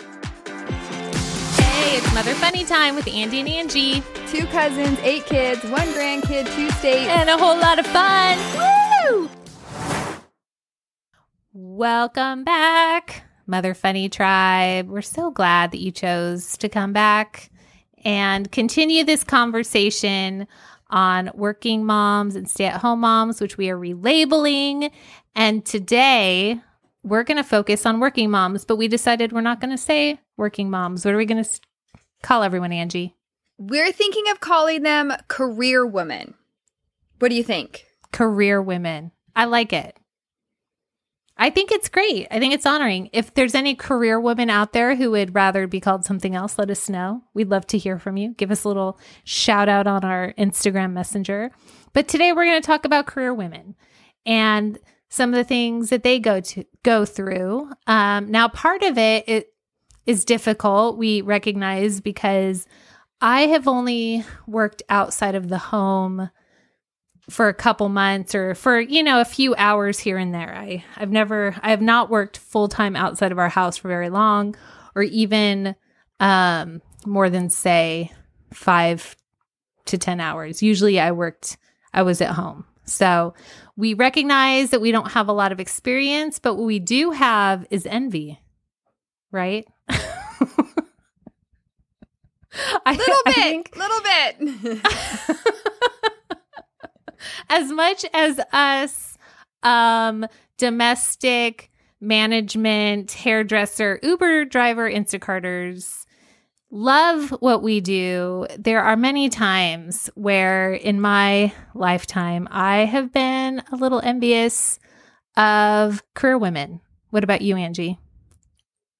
Hey, it's Mother Funny Time with Andie and Angie. Two cousins, eight kids, one grandkid, two states. And a whole lot of fun. Woo! Welcome back, Mother Funny Tribe. We're so glad that you chose to come back and continue this conversation on working moms and stay at home moms, which we are relabeling. And today we're going to focus on working moms, but we decided we're not going to say working moms. What are we going to call everyone, Angie? We're thinking of calling them career women. What do you think? Career women. I like it. I think it's great. I think it's honoring. If there's any career women out there who would rather be called something else, let us know. We'd love to hear from you. Give us a little shout out on our Instagram messenger. But today we're going to talk about career women and some of the things that they go to go through. Um, now, part of it, it is difficult. We recognize because I have only worked outside of the home for a couple months or for you know a few hours here and there i i've never i have not worked full time outside of our house for very long or even um more than say 5 to 10 hours usually i worked i was at home so we recognize that we don't have a lot of experience but what we do have is envy right A little bit, think, little bit. as much as us um domestic management, hairdresser, Uber driver, Instacarters love what we do. There are many times where in my lifetime I have been a little envious of career women. What about you, Angie?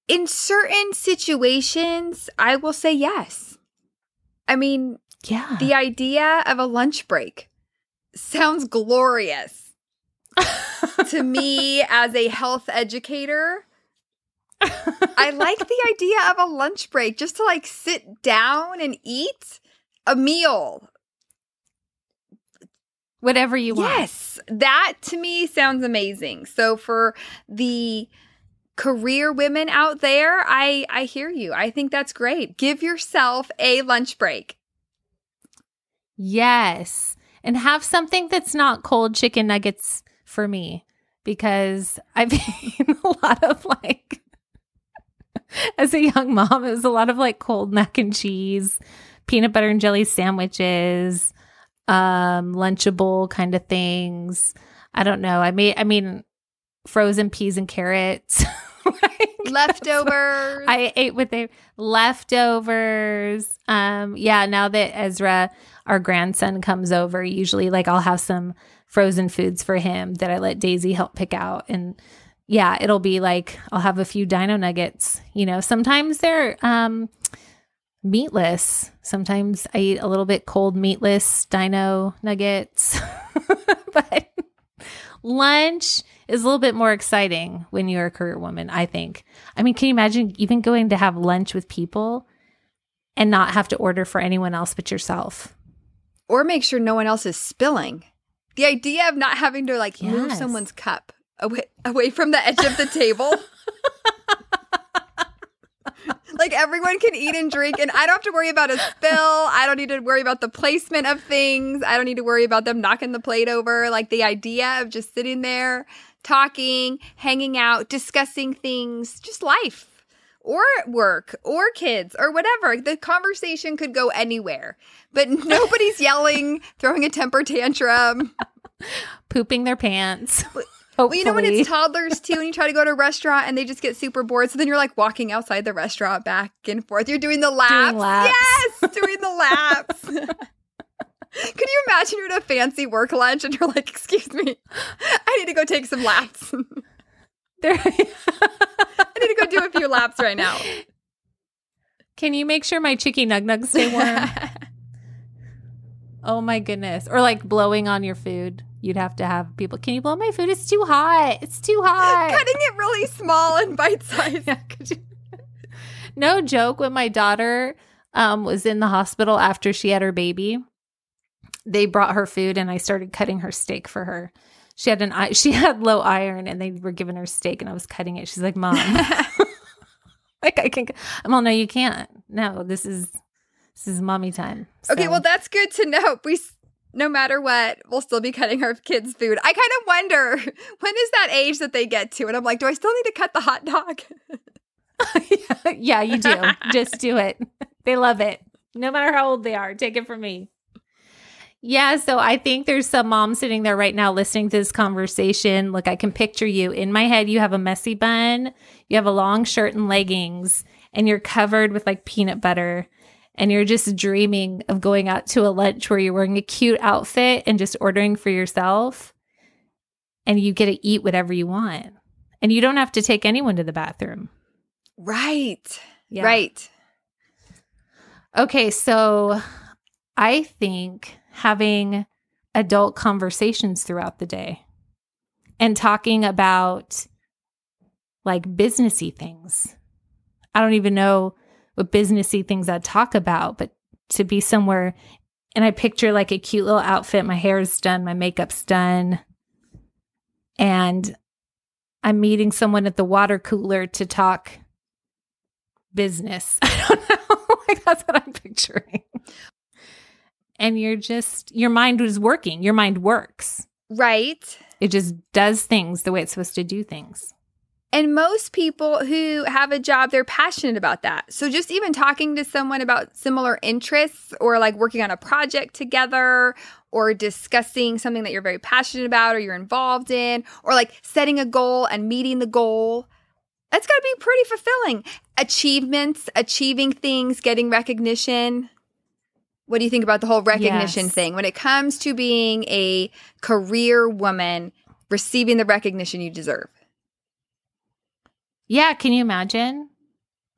In certain situations, I will say yes. I mean, yeah. The idea of a lunch break sounds glorious to me as a health educator. I like the idea of a lunch break just to like sit down and eat a meal. Whatever you want. Yes, that to me sounds amazing. So for the career women out there, I I hear you. I think that's great. Give yourself a lunch break. Yes and have something that's not cold chicken nuggets for me because I've eaten a lot of like, as a young mom, it was a lot of like cold mac and cheese, peanut butter and jelly sandwiches, um, Lunchable kind of things. I don't know. I made, I mean, frozen peas and carrots. like, leftovers. I ate with the leftovers. Um, yeah, now that Ezra our grandson comes over, usually like I'll have some frozen foods for him that I let Daisy help pick out. And yeah, it'll be like I'll have a few dino nuggets. You know, sometimes they're um meatless. Sometimes I eat a little bit cold meatless dino nuggets. but lunch is a little bit more exciting when you're a career woman, I think. I mean, can you imagine even going to have lunch with people and not have to order for anyone else but yourself? or make sure no one else is spilling. The idea of not having to like yes. move someone's cup away away from the edge of the table. like everyone can eat and drink and I don't have to worry about a spill. I don't need to worry about the placement of things. I don't need to worry about them knocking the plate over. Like the idea of just sitting there talking, hanging out, discussing things, just life or work or kids or whatever. The conversation could go anywhere, but nobody's yelling, throwing a temper tantrum, pooping their pants. Well, you know when it's toddlers too, and you try to go to a restaurant and they just get super bored. So then you're like walking outside the restaurant back and forth. You're doing the laps. Doing laps. Yes, doing the laps. Can you imagine you're at a fancy work lunch and you're like, excuse me, I need to go take some laps. There, I need to go do a few laps right now. Can you make sure my chicky nug nugs stay warm? oh my goodness. Or like blowing on your food. You'd have to have people, can you blow my food? It's too hot. It's too hot. Cutting it really small and bite sized. Yeah, no joke. When my daughter um, was in the hospital after she had her baby, they brought her food and I started cutting her steak for her she had an she had low iron and they were giving her steak and I was cutting it. She's like, "Mom." like I can." I'm all, no, you can't. No, this is this is mommy time. Okay, well that's good to know. We no matter what, we'll still be cutting our kids' food. I kind of wonder when is that age that they get to, and I'm like, do I still need to cut the hot dog? yeah, you do. Just do it. They love it. No matter how old they are. Take it from me. Yeah, so I think there's some mom sitting there right now listening to this conversation. Look, I can picture you. In my head, you have a messy bun, you have a long shirt and leggings, and you're covered with like peanut butter. And you're just dreaming of going out to a lunch where you're wearing a cute outfit and just ordering for yourself. And you get to eat whatever you want. And you don't have to take anyone to the bathroom. Right. Yeah. Right. Okay, so I think having adult conversations throughout the day and talking about like businessy things. I don't even know what businessy things I'd talk about, but to be somewhere and I picture like a cute little outfit, my hair's done, my makeup's done, and I'm meeting someone at the water cooler to talk business. I don't know. like that's what I'm picturing. And you're just your mind was working. Your mind works. Right. It just does things the way it's supposed to do things. And most people who have a job, they're passionate about that. So just even talking to someone about similar interests or like working on a project together or discussing something that you're very passionate about or you're involved in or like setting a goal and meeting the goal. That's got to be pretty fulfilling. Achievements, achieving things, getting recognition. What do you think about the whole recognition Yes. thing when it comes to being a career woman, receiving the recognition you deserve? Yeah, can you imagine?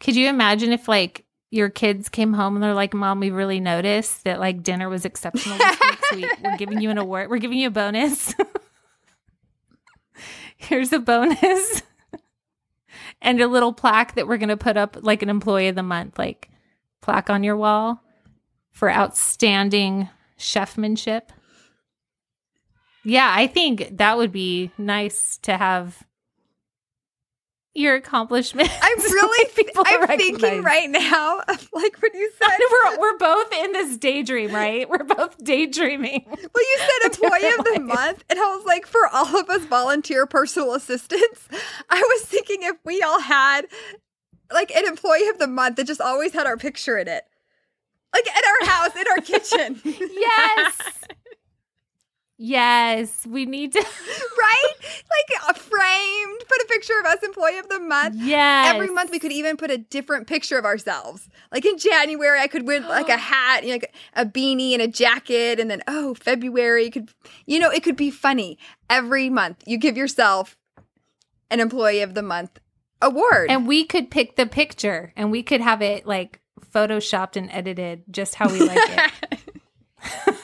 Could you imagine if like your kids came home and they're like, "Mom, we really noticed that like dinner was exceptional this week. So we, we're giving you an award. We're giving you a bonus. Here's a bonus." And a little plaque that we're going to put up like an employee of the month, like plaque on your wall for outstanding chefmanship. Yeah, I think that would be nice to have your accomplishments. I'm really, People I'm recognize. thinking right now, like when you said, we're, we're both in this daydream, right? We're both daydreaming. well, you said employee of the Like- month, and I was like, for all of us volunteer personal assistants, I was thinking if we all had like an employee of the month that just always had our picture in it, like at our house, in our kitchen, Yes. Yes, we need to. right? Like uh, framed, put a picture of us, employee of the month. Yes. Every month we could even put a different picture of ourselves. Like in January, I could wear like a hat, you know, like a beanie and a jacket, and then oh, February could, you know, it could be funny. Every month you give yourself an employee of the month award. And we could pick the picture and we could have it like photoshopped and edited just how we like it.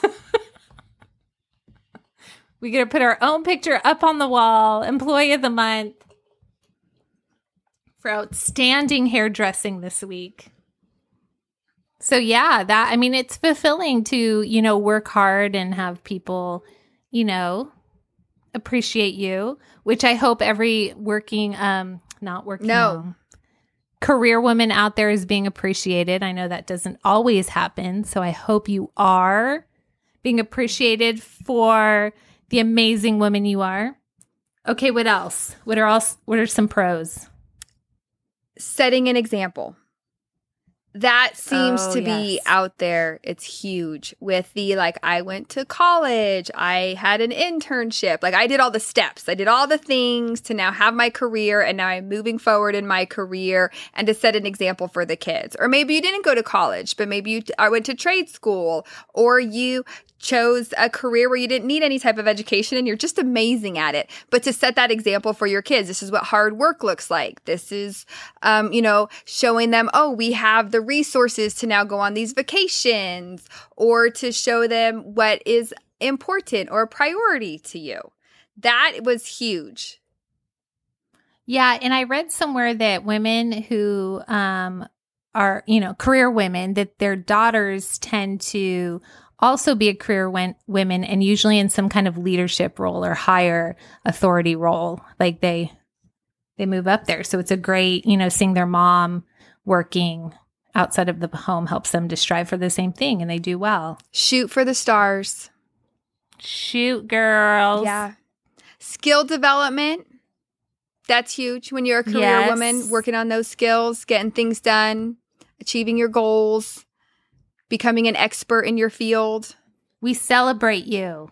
we gotta put our own picture up on the wall, employee of the month for outstanding hairdressing this week. So yeah, that I mean it's fulfilling to, you know, work hard and have people, you know, appreciate you, which I hope every working um not working No. mom, career woman out there is being appreciated. I know that doesn't always happen, so I hope you are being appreciated for the amazing woman you are. Okay, what else? What are else what are some pros? Setting an example. That seems Oh, to be out there. It's huge with the like, I went to college, I had an internship, like, I did all the steps, I did all the things to now have my career, and now I'm moving forward in my career and to set an example for the kids. Or maybe you didn't go to college, but maybe you I went to trade school, or you chose a career where you didn't need any type of education and you're just amazing at it. But to set that example for your kids, this is what hard work looks like. This is, um, you know, showing them, oh, we have the resources to now go on these vacations or to show them what is important or a priority to you. That was huge. Yeah, and I read somewhere that women who um are, you know, career women that their daughters tend to also be a career wen- women and usually in some kind of leadership role or higher authority role like they they move up there so it's a great you know seeing their mom working outside of the home helps them to strive for the same thing and they do well. Shoot for the stars. Shoot, girls. Yeah. Skill development. That's huge when you're a career Yes. woman, working on those skills, getting things done, achieving your goals, becoming an expert in your field. We celebrate you.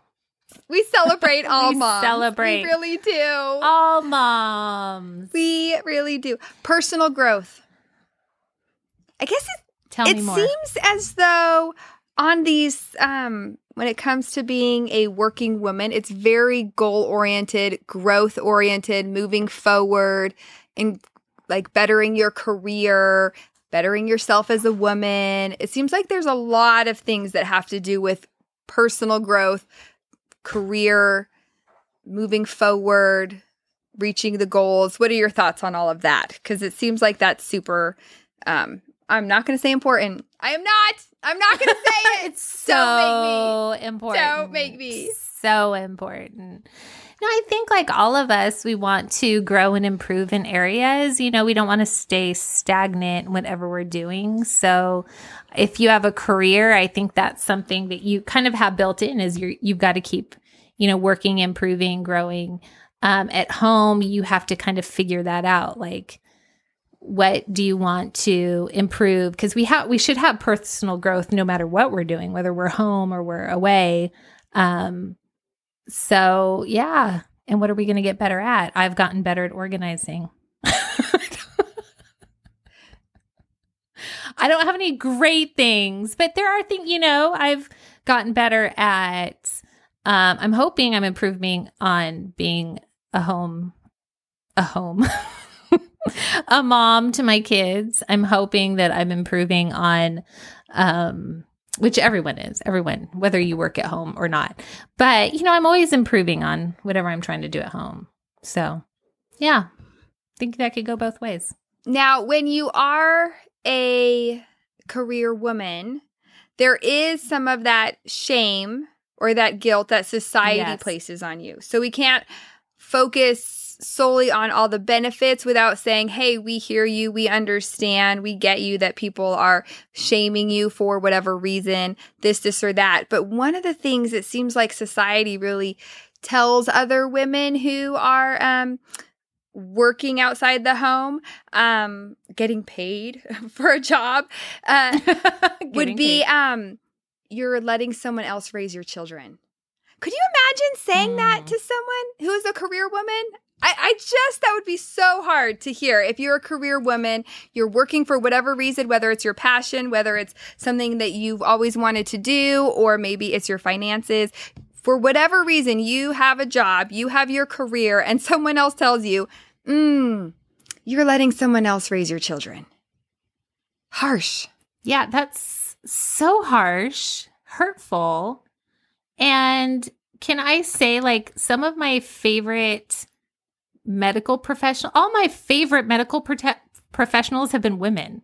We celebrate all We moms. celebrate. We really do. All moms. We really do. Personal growth. I guess it, Tell it me more. seems as though on these, um, when it comes to being a working woman, it's very goal oriented, growth oriented, moving forward, and like bettering your career, bettering yourself as a woman. It seems like there's a lot of things that have to do with personal growth, career, moving forward, reaching the goals. What are your thoughts on all of that? Because it seems like that's super. Um, I'm not going to say important. I am not. I'm not going to say it. it's so Don't important. Don't make me. So important. No, I think like all of us, we want to grow and improve in areas. You know, we don't want to stay stagnant whatever we're doing. So if you have a career, I think that's something that you kind of have built in is you're, you've got to keep, you know, working, improving, growing. Um, at home, you have to kind of figure that out. Like, what do you want to improve because we have we should have personal growth no matter what we're doing whether we're home or we're away um so yeah. And what are we going to get better at? I've gotten better at organizing. I don't have any great things but there are things you know i've gotten better at um i'm hoping i'm improving on being a home a home a mom to my kids. I'm hoping that I'm improving on um which everyone is, everyone, whether you work at home or not. But, you know, I'm always improving on whatever I'm trying to do at home. So, yeah. I think that could go both ways. Now, when you are a career woman, there is some of that shame or that guilt that society Yes. places on you. So we can't focus solely on all the benefits without saying, hey, we hear you, we understand, we get you that people are shaming you for whatever reason, this, this, or that. But one of the things it seems like society really tells other women who are um, working outside the home, um, getting paid for a job, uh, would be um, you're letting someone else raise your children. Could you imagine saying that Mm. to someone who is a career woman? I, I just, that would be so hard to hear. If you're a career woman, you're working for whatever reason, whether it's your passion, whether it's something that you've always wanted to do, or maybe it's your finances. For whatever reason, you have a job, you have your career, and someone else tells you, mm, you're letting someone else raise your children. Harsh. Yeah, that's so harsh, hurtful. And can I say, like, some of my favorite medical professional, all my favorite medical prote- professionals have been women.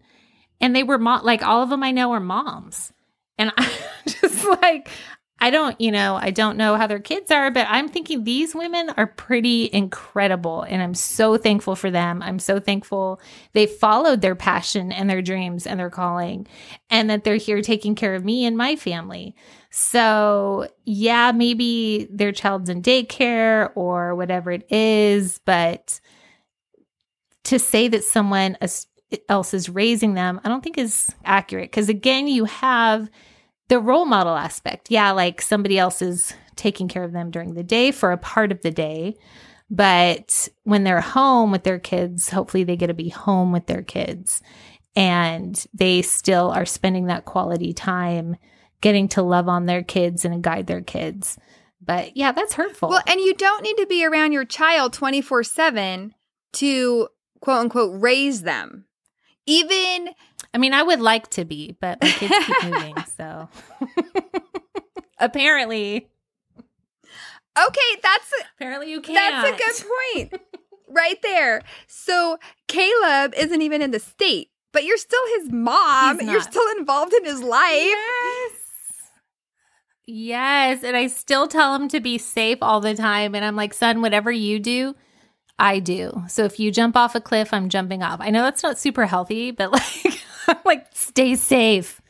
And they were mo- like, all of them I know are moms. And I'm just like, I don't, you know, I don't know how their kids are, but I'm thinking these women are pretty incredible. And I'm so thankful for them. I'm so thankful they followed their passion and their dreams and their calling, and that they're here taking care of me and my family. So, yeah, maybe their child's in daycare or whatever it is, but to say that someone else is raising them, I don't think is accurate. Because again, you have the role model aspect. Yeah, like somebody else is taking care of them during the day for a part of the day. But when they're home with their kids, hopefully they get to be home with their kids and they still are spending that quality time getting to love on their kids and guide their kids. But yeah, that's hurtful. Well, and you don't need to be around your child 24 7 to quote unquote raise them. Even I mean, I would like to be, but my kids keep moving. So apparently, okay, that's a, apparently you can't. that's a good point right there. So Caleb isn't even in the state, but you're still his mom. You're still involved in his life. Yes. Yes. And I still tell him to be safe all the time. And I'm like, son, whatever you do, I do. So if you jump off a cliff, I'm jumping off. I know that's not super healthy, but like, like stay safe.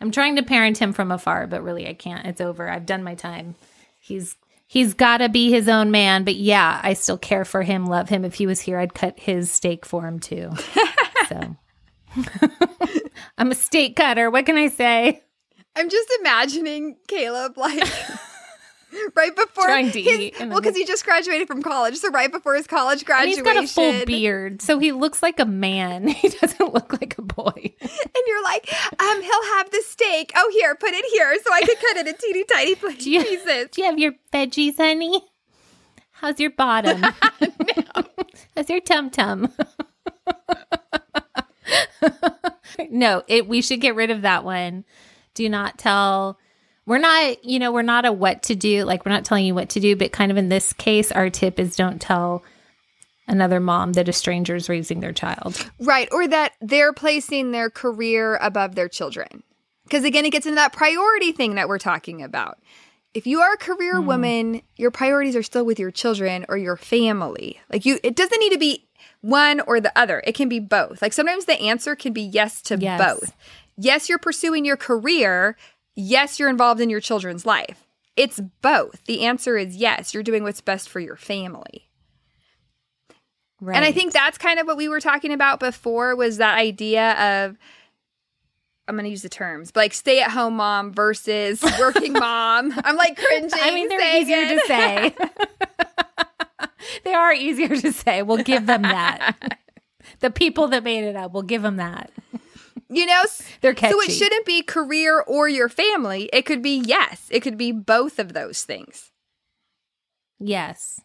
I'm trying to parent him from afar, but really I can't. It's over. I've done my time. He's he's got to be his own man, but yeah, I still care for him, love him. If he was here, I'd cut his steak for him too. so I'm a steak cutter. What can I say? I'm just imagining Caleb like right before Trying to his, eat well, because he just graduated from college, so right before his college And graduation, he's got a full beard, so he looks like a man. He doesn't look like a boy. and you're like, um, he'll have the steak. Oh, here, put it here, so I could cut it in teeny tiny pl- Do you- pieces. Do you have your veggies, honey? How's your bottom? How's your tum tum? no, it. We should get rid of that one. Do not tell. We're not, you know, we're not a what to do. Like we're not telling you what to do, but kind of in this case, our tip is don't tell another mom that a stranger is raising their child. Right, or that they're placing their career above their children. Because again, it gets into that priority thing that we're talking about. If you are a career Hmm. woman, your priorities are still with your children or your family. Like you it doesn't need to be one or the other. It can be both. Like sometimes the answer can be yes to Yes. both. Yes, you're pursuing your career. Yes, you're involved in your children's life. It's both. The answer is yes, you're doing what's best for your family. Right. And I think that's kind of what we were talking about before was that idea of I'm going to use the terms, but like stay at home mom versus working mom. I'm like cringing. I mean, they're easier it. to say. they are easier to say. We'll give them that. the people that made it up, we'll give them that. You know, They're so it shouldn't be career or your family. It could be yes. It could be both of those things. Yes.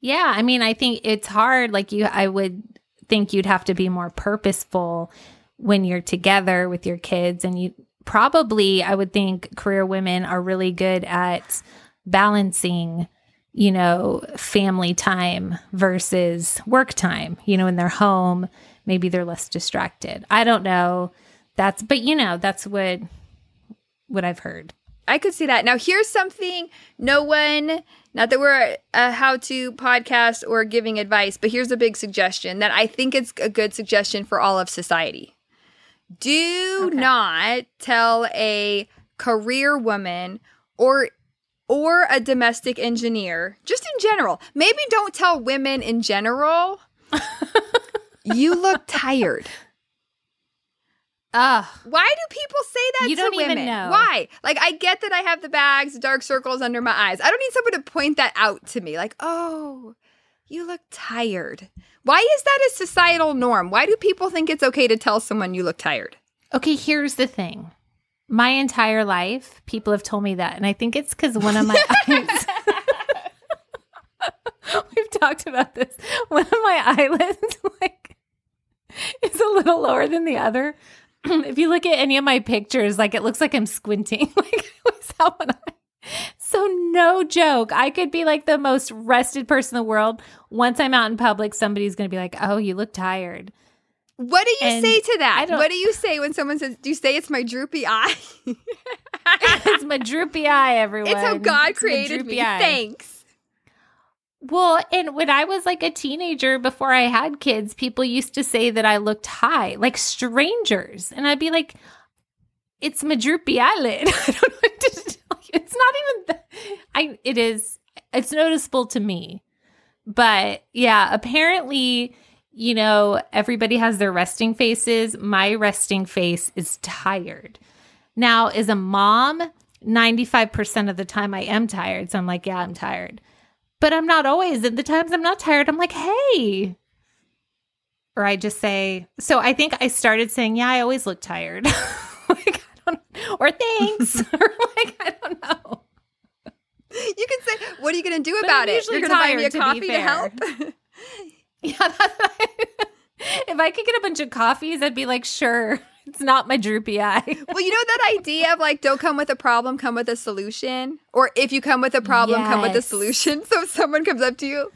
Yeah, I mean, I think it's hard. Like you, I would think you'd have to be more purposeful when you're together with your kids, and you probably, I would think, career women are really good at balancing, you know, family time versus work time. You know, in their home, maybe they're less distracted. I don't know. That's, but you know, that's what what I've heard. I could see that. Now, here's something no one, not that we're a how to podcast or giving advice, but here's a big suggestion that I think it's a good suggestion for all of society. Do Okay. not tell a career woman or or a domestic engineer, just in general. Maybe don't tell women in general. you look tired. Ugh. Why do people say that You to don't even women? know. Why? Like, I get that I have the bags, dark circles under my eyes. I don't need someone to point that out to me. Like, oh, you look tired. Why is that a societal norm? Why do people think it's okay to tell someone you look tired? Okay, here's the thing. My entire life, people have told me that. And I think it's because one of my eyes. We've talked about this. One of my eyelids, like, is a little lower than the other. if you look at any of my pictures, like, it looks like I'm squinting. like, I always have one eye. So, no joke. I could be like the most rested person in the world. Once I'm out in public, somebody's going to be like, oh, you look tired. What do you And say to that? What do you say when someone says, Do you say it's my droopy eye? it's my droopy eye, everyone. it's how God It's created me. eye. Thanks. Well, and when I was like a teenager before I had kids, people used to say that I looked high, like strangers. And I'd be like, it's my droopy eyelid. It's not even the, I it is it's noticeable to me. But yeah, apparently, you know, everybody has their resting faces. My resting face is tired. Now, as a mom, 95% of the time I am tired. So I'm like, yeah, I'm tired but I'm not always. And the times I'm not tired, I'm like, hey. Or I just say, so I think I started saying, yeah, I always look tired. like, I don't, or thanks. or like, I don't know. You can say, What are you going to do about it? usually You're going to buy me a to coffee to help? Yeah. That's, if I could get a bunch of coffees, I'd be like, sure, it's not my droopy eye. Well, you know that idea of like, don't come with a problem, come with a solution? Or if you come with a problem, come with a solution. So if someone comes up to you,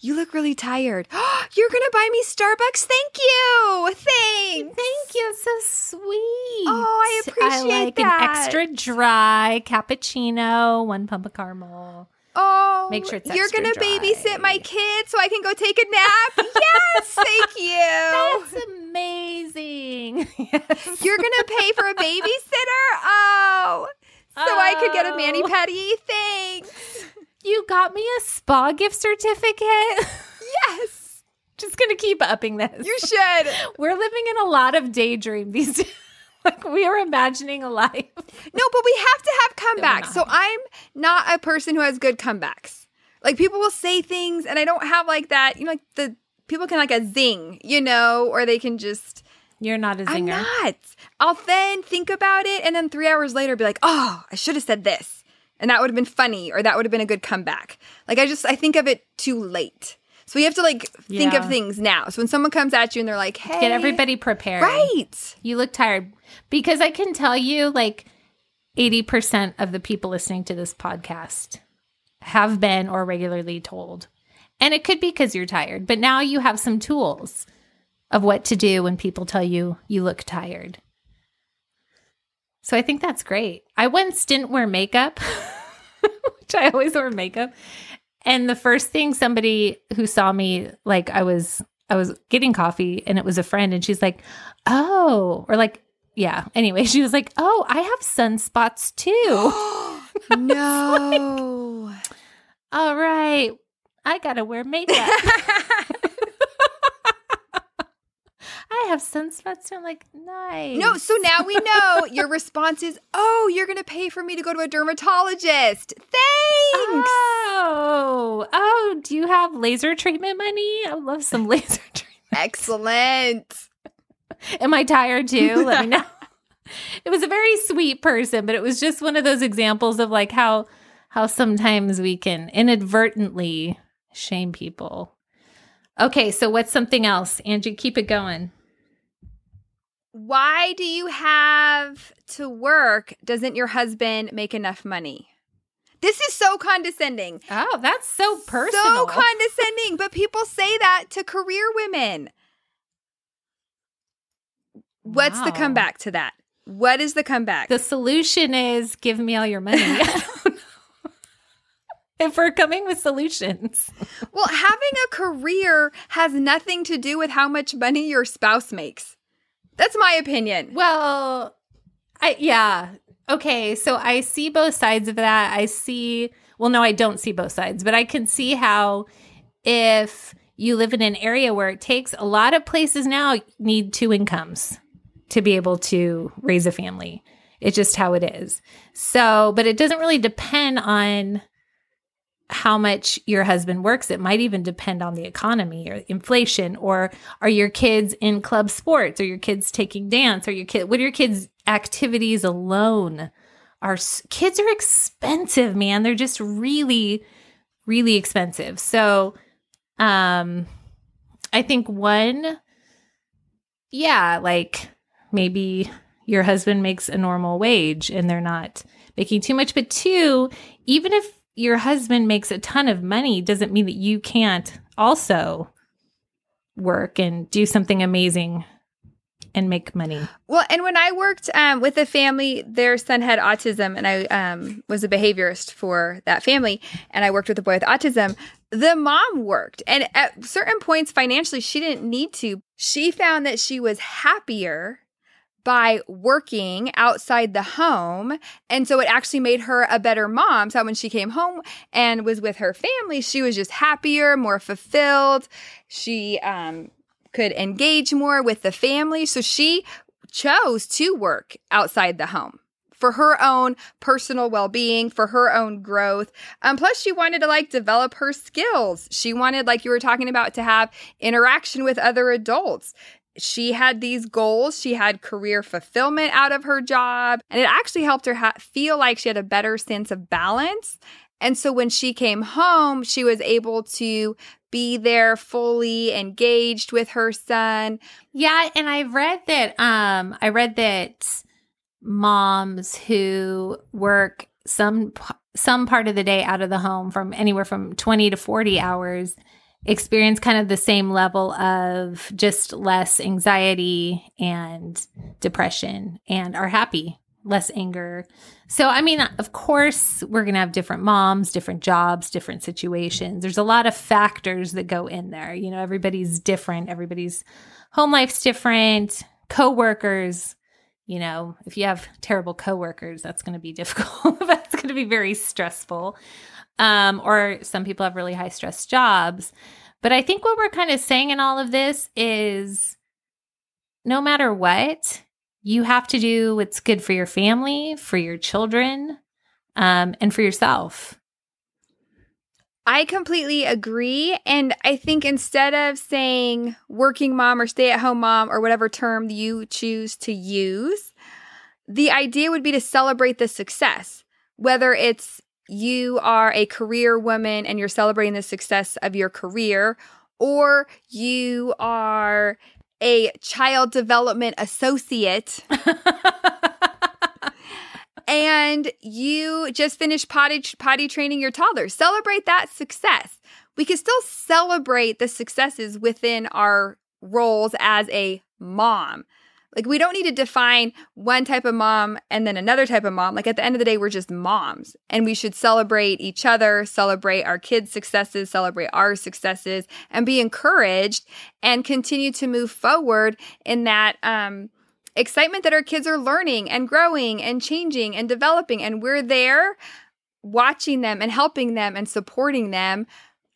you look really tired. You're going to buy me Starbucks? Thank you. Thanks. Thank you. So sweet. Oh, I appreciate I like that. an extra dry cappuccino, one pump of caramel. Oh, Make sure it's you're gonna dry. babysit my kid so I can go take a nap. yes, thank you. That's amazing. Yes. You're gonna pay for a babysitter? Oh, so I could get a mani Oh. pedi. Thanks. You got me a spa gift certificate. Yes, Just gonna keep upping this. you should. We're living in a lot of daydream these days. like we are imagining a life. No, but we have to have comebacks. So I'm not a person who has good comebacks. Like people will say things and I don't have like that, you know, like the people can like a zing, you know, or they can just You're not a I'm zinger. not. I'll then think about it and then 3 hours later be like, "Oh, I should have said this." And that would have been funny or that would have been a good comeback. Like I just I think of it too late. So you have to like think of things now. So when someone comes at you and they're like, "Hey, Get everybody prepared. right." You look tired because I can tell you like 80% of the people listening to this podcast have been or regularly told. And it could be because you're tired, but now you have some tools of what to do when people tell you you look tired. So I think that's great. I once didn't wear makeup, which I always wear makeup. And the first thing somebody who saw me, like I was, I was getting coffee and it was a friend and she's like, oh, or like, yeah. Anyway, she was like, oh, I have sunspots too. no. All right. I got to wear makeup. I have sunspots too. I'm like, nice. No, so now we know your response is, "Oh, you're going to pay for me to go to a dermatologist." Thanks. Oh, oh, do you have laser treatment money? I love some laser treatment. Excellent. Am I tired too? Let me know. It was a very sweet person, but it was just one of those examples of like how how sometimes we can inadvertently shame people. Okay, so what's something else? Angie, keep it going. Why do you have to work? Doesn't your husband make enough money? This is so condescending. Oh, that's so personal. So condescending, but people say that to career women. What's the comeback to that? What is the comeback? the solution is give me all your money. I don't if we're coming with solutions. well, having a career has nothing to do with how much money your spouse makes. That's my opinion. Well, I yeah. Okay, so I see both sides of that. I see well no, I don't see both sides, but I can see how if you live in an area where it takes a lot of places now need two incomes to be able to raise a family. It's just how it is. So, but it doesn't really depend on how much your husband works. It might even depend on the economy or inflation, or are your kids in club sports? Are your kids taking dance? Are your kid? What are your kids' activities alone? Are kids are expensive, man? They're just really, really expensive. So, um, I think one, yeah, like maybe your husband makes a normal wage and they're not making too much. But two, even if your husband makes a ton of money, doesn't mean that you can't also work and do something amazing and make money. Well, and when I worked um, with a family, their son had autism, and I um, was a behaviorist for that family, and I worked with a boy with autism. The mom worked, and at certain points financially, she didn't need to. She found that she was happier by working outside the home. And so it actually made her a better mom. So when she came home and was with her family, she was just happier, more fulfilled. She um, could engage more with the family. So she chose to work outside the home for her own personal well-being for her own growth um, plus she wanted to like develop her skills she wanted like you were talking about to have interaction with other adults she had these goals. She had career fulfillment out of her job and it actually helped her ha- feel like she had a better sense of balance. And so when she came home she was able to be there fully engaged with her son. Yeah, and I've read that um I read that moms who work some some part of the day out of the home from anywhere from 20 to 40 hours experience kind of the same level of just less anxiety and depression and are happy less anger. So, I mean, of course, we're going to have different moms, different jobs, different situations. There's a lot of factors that go in there. You know, everybody's different, everybody's home life's different, coworkers. You know, if you have terrible coworkers, that's going to be difficult. that's going to be very stressful. Um, or some people have really high stress jobs. But I think what we're kind of saying in all of this is no matter what, you have to do what's good for your family, for your children, um, and for yourself. I completely agree. And I think instead of saying working mom or stay at home mom or whatever term you choose to use, the idea would be to celebrate the success, whether it's you are a career woman and you're celebrating the success of your career, or you are a child development associate. and you just finished potty, potty training your toddler. Celebrate that success. We can still celebrate the successes within our roles as a mom. Like, we don't need to define one type of mom and then another type of mom. Like, at the end of the day, we're just moms and we should celebrate each other, celebrate our kids' successes, celebrate our successes, and be encouraged and continue to move forward in that, um, excitement that our kids are learning and growing and changing and developing. And we're there watching them and helping them and supporting them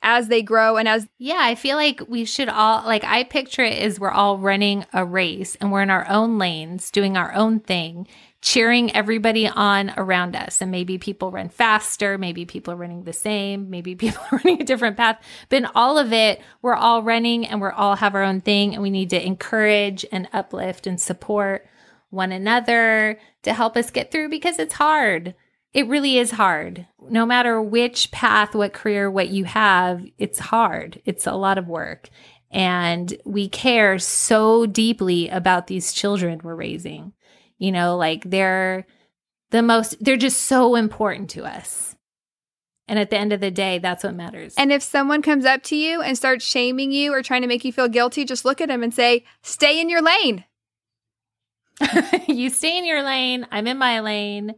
as they grow and as yeah i feel like we should all like i picture it as we're all running a race and we're in our own lanes doing our own thing cheering everybody on around us. And maybe people run faster maybe people are running the same maybe people are running a different path. But in all of it we're all running and we're all have our own thing. And we need to encourage and uplift and support one another to help us get through because it's hard it really is hard. No matter which path, what career, what you have, it's hard. It's a lot of work. And we care so deeply about these children we're raising. You know, like they're the most, they're just so important to us. And at the end of the day, that's what matters. And if someone comes up to you and starts shaming you or trying to make you feel guilty, just look at them and say, stay in your lane. you stay in your lane. I'm in my lane.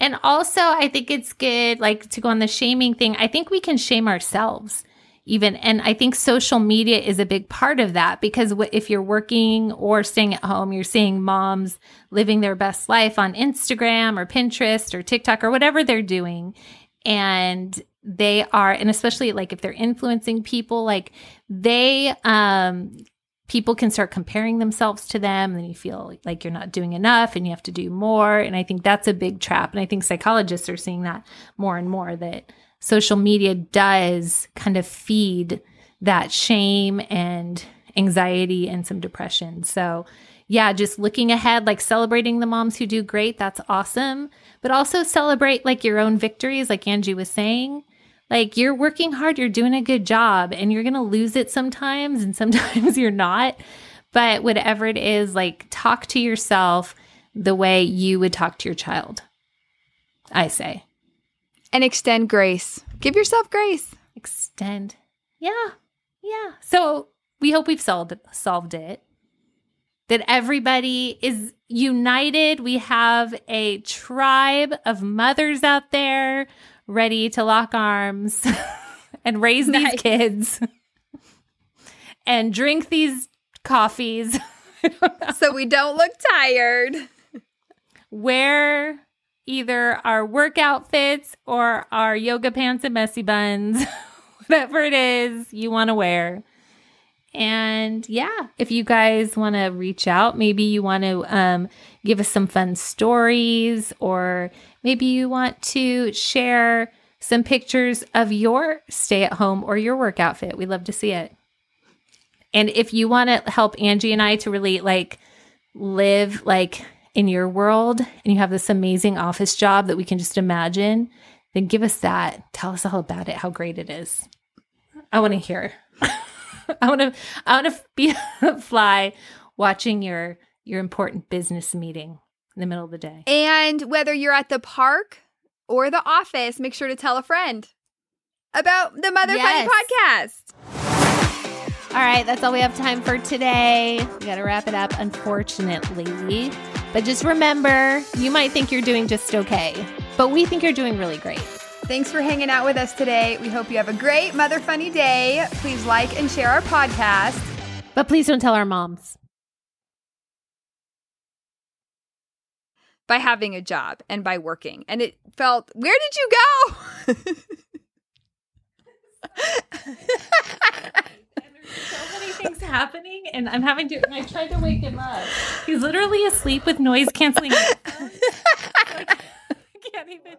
And also, I think it's good, like to go on the shaming thing. I think we can shame ourselves even. And I think social media is a big part of that because if you're working or staying at home, you're seeing moms living their best life on Instagram or Pinterest or TikTok or whatever they're doing. And they are, and especially like if they're influencing people, like they, um, people can start comparing themselves to them and then you feel like you're not doing enough and you have to do more. And i think that's a big trap. And i think psychologists are seeing that more and more that social media does kind of feed that shame and anxiety and some depression. So yeah just looking ahead like celebrating the moms who do great that's awesome. But also celebrate like your own victories like angie was saying like you're working hard, you're doing a good job, and you're going to lose it sometimes, and sometimes you're not. But whatever it is, like talk to yourself the way you would talk to your child. I say. And extend grace. Give yourself grace. Extend. Yeah. Yeah. So we hope we've solved solved it. That everybody is united. We have a tribe of mothers out there ready to lock arms and raise nice. these kids and drink these coffees. so we don't look tired. Wear either our work outfits or our yoga pants and messy buns, whatever it is you want to wear. And yeah, if you guys want to reach out, maybe you want to um, give us some fun stories, or maybe you want to share some pictures of your stay at home or your work outfit. We love to see it. And if you want to help Angie and I to really like live like in your world and you have this amazing office job that we can just imagine, then give us that. Tell us all about it, how great it is. I want to hear. I want to I want to be fly watching your your important business meeting in the middle of the day. And whether you're at the park or the office, make sure to tell a friend about the Mother yes. Funny podcast. All right, that's all we have time for today. We got to wrap it up, unfortunately. But just remember, you might think you're doing just okay, but we think you're doing really great. Thanks for hanging out with us today. We hope you have a great Mother Funny day. Please like and share our podcast. But please don't tell our moms. by having a job and by working. And it felt, where did you go? so many things happening and I'm having to I tried to wake him up. He's literally asleep with noise canceling. I can't even